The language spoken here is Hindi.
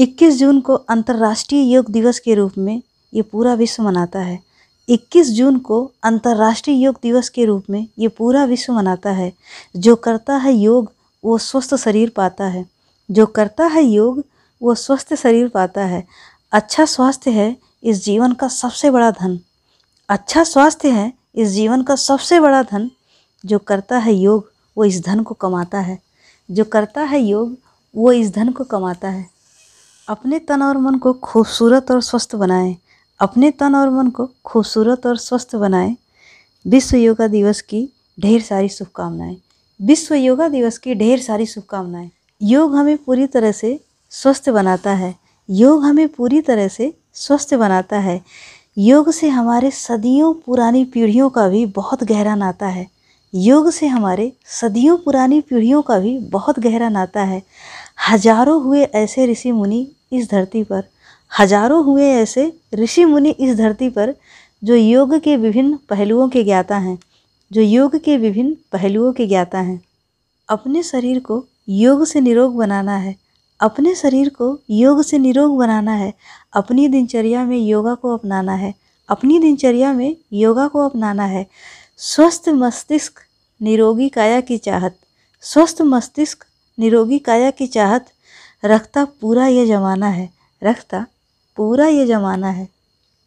21 जून को अंतर्राष्ट्रीय योग दिवस के रूप में ये पूरा विश्व मनाता है। 21 जून को अंतर्राष्ट्रीय योग दिवस के रूप में ये पूरा विश्व मनाता है। जो करता है योग, वो स्वस्थ शरीर पाता है। जो करता है योग, वो स्वस्थ शरीर पाता है। अच्छा स्वास्थ्य है इस जीवन का सबसे बड़ा धन। अच्छा स्वास्थ्य है इस जीवन का सबसे बड़ा धन। जो करता है योग, वो इस धन को कमाता है। जो करता है योग, वो इस धन को कमाता है। अपने तन और मन को खूबसूरत और स्वस्थ बनाएँ। अपने तन और मन को खूबसूरत और स्वस्थ बनाएँ। विश्व योगा दिवस की ढेर सारी शुभकामनाएँ। विश्व योगा दिवस की ढेर सारी शुभकामनाएँ। योग हमें पूरी तरह से स्वस्थ बनाता है। योग हमें पूरी तरह से स्वस्थ बनाता है। योग से हमारे सदियों पुरानी पीढ़ियों का भी बहुत गहरा नाता है। योग से हमारे सदियों पुरानी पीढ़ियों का भी बहुत गहरा नाता है। हज़ारों हुए ऐसे ऋषि मुनि इस धरती पर, हज़ारों हुए ऐसे ऋषि मुनि इस धरती पर जो योग के विभिन्न पहलुओं के ज्ञाता हैं, जो योग के विभिन्न पहलुओं के ज्ञाता हैं। अपने शरीर को योग से निरोग बनाना है, अपने शरीर को योग से निरोग बनाना है, अपनी दिनचर्या में योगा को अपनाना है, अपनी दिनचर्या में योगा को अपनाना है। स्वस्थ मस्तिष्क निरोगी काया की चाहत, स्वस्थ मस्तिष्क निरोगी काया की चाहत रखता पूरा यह ज़माना है रखता पूरा यह ज़माना है।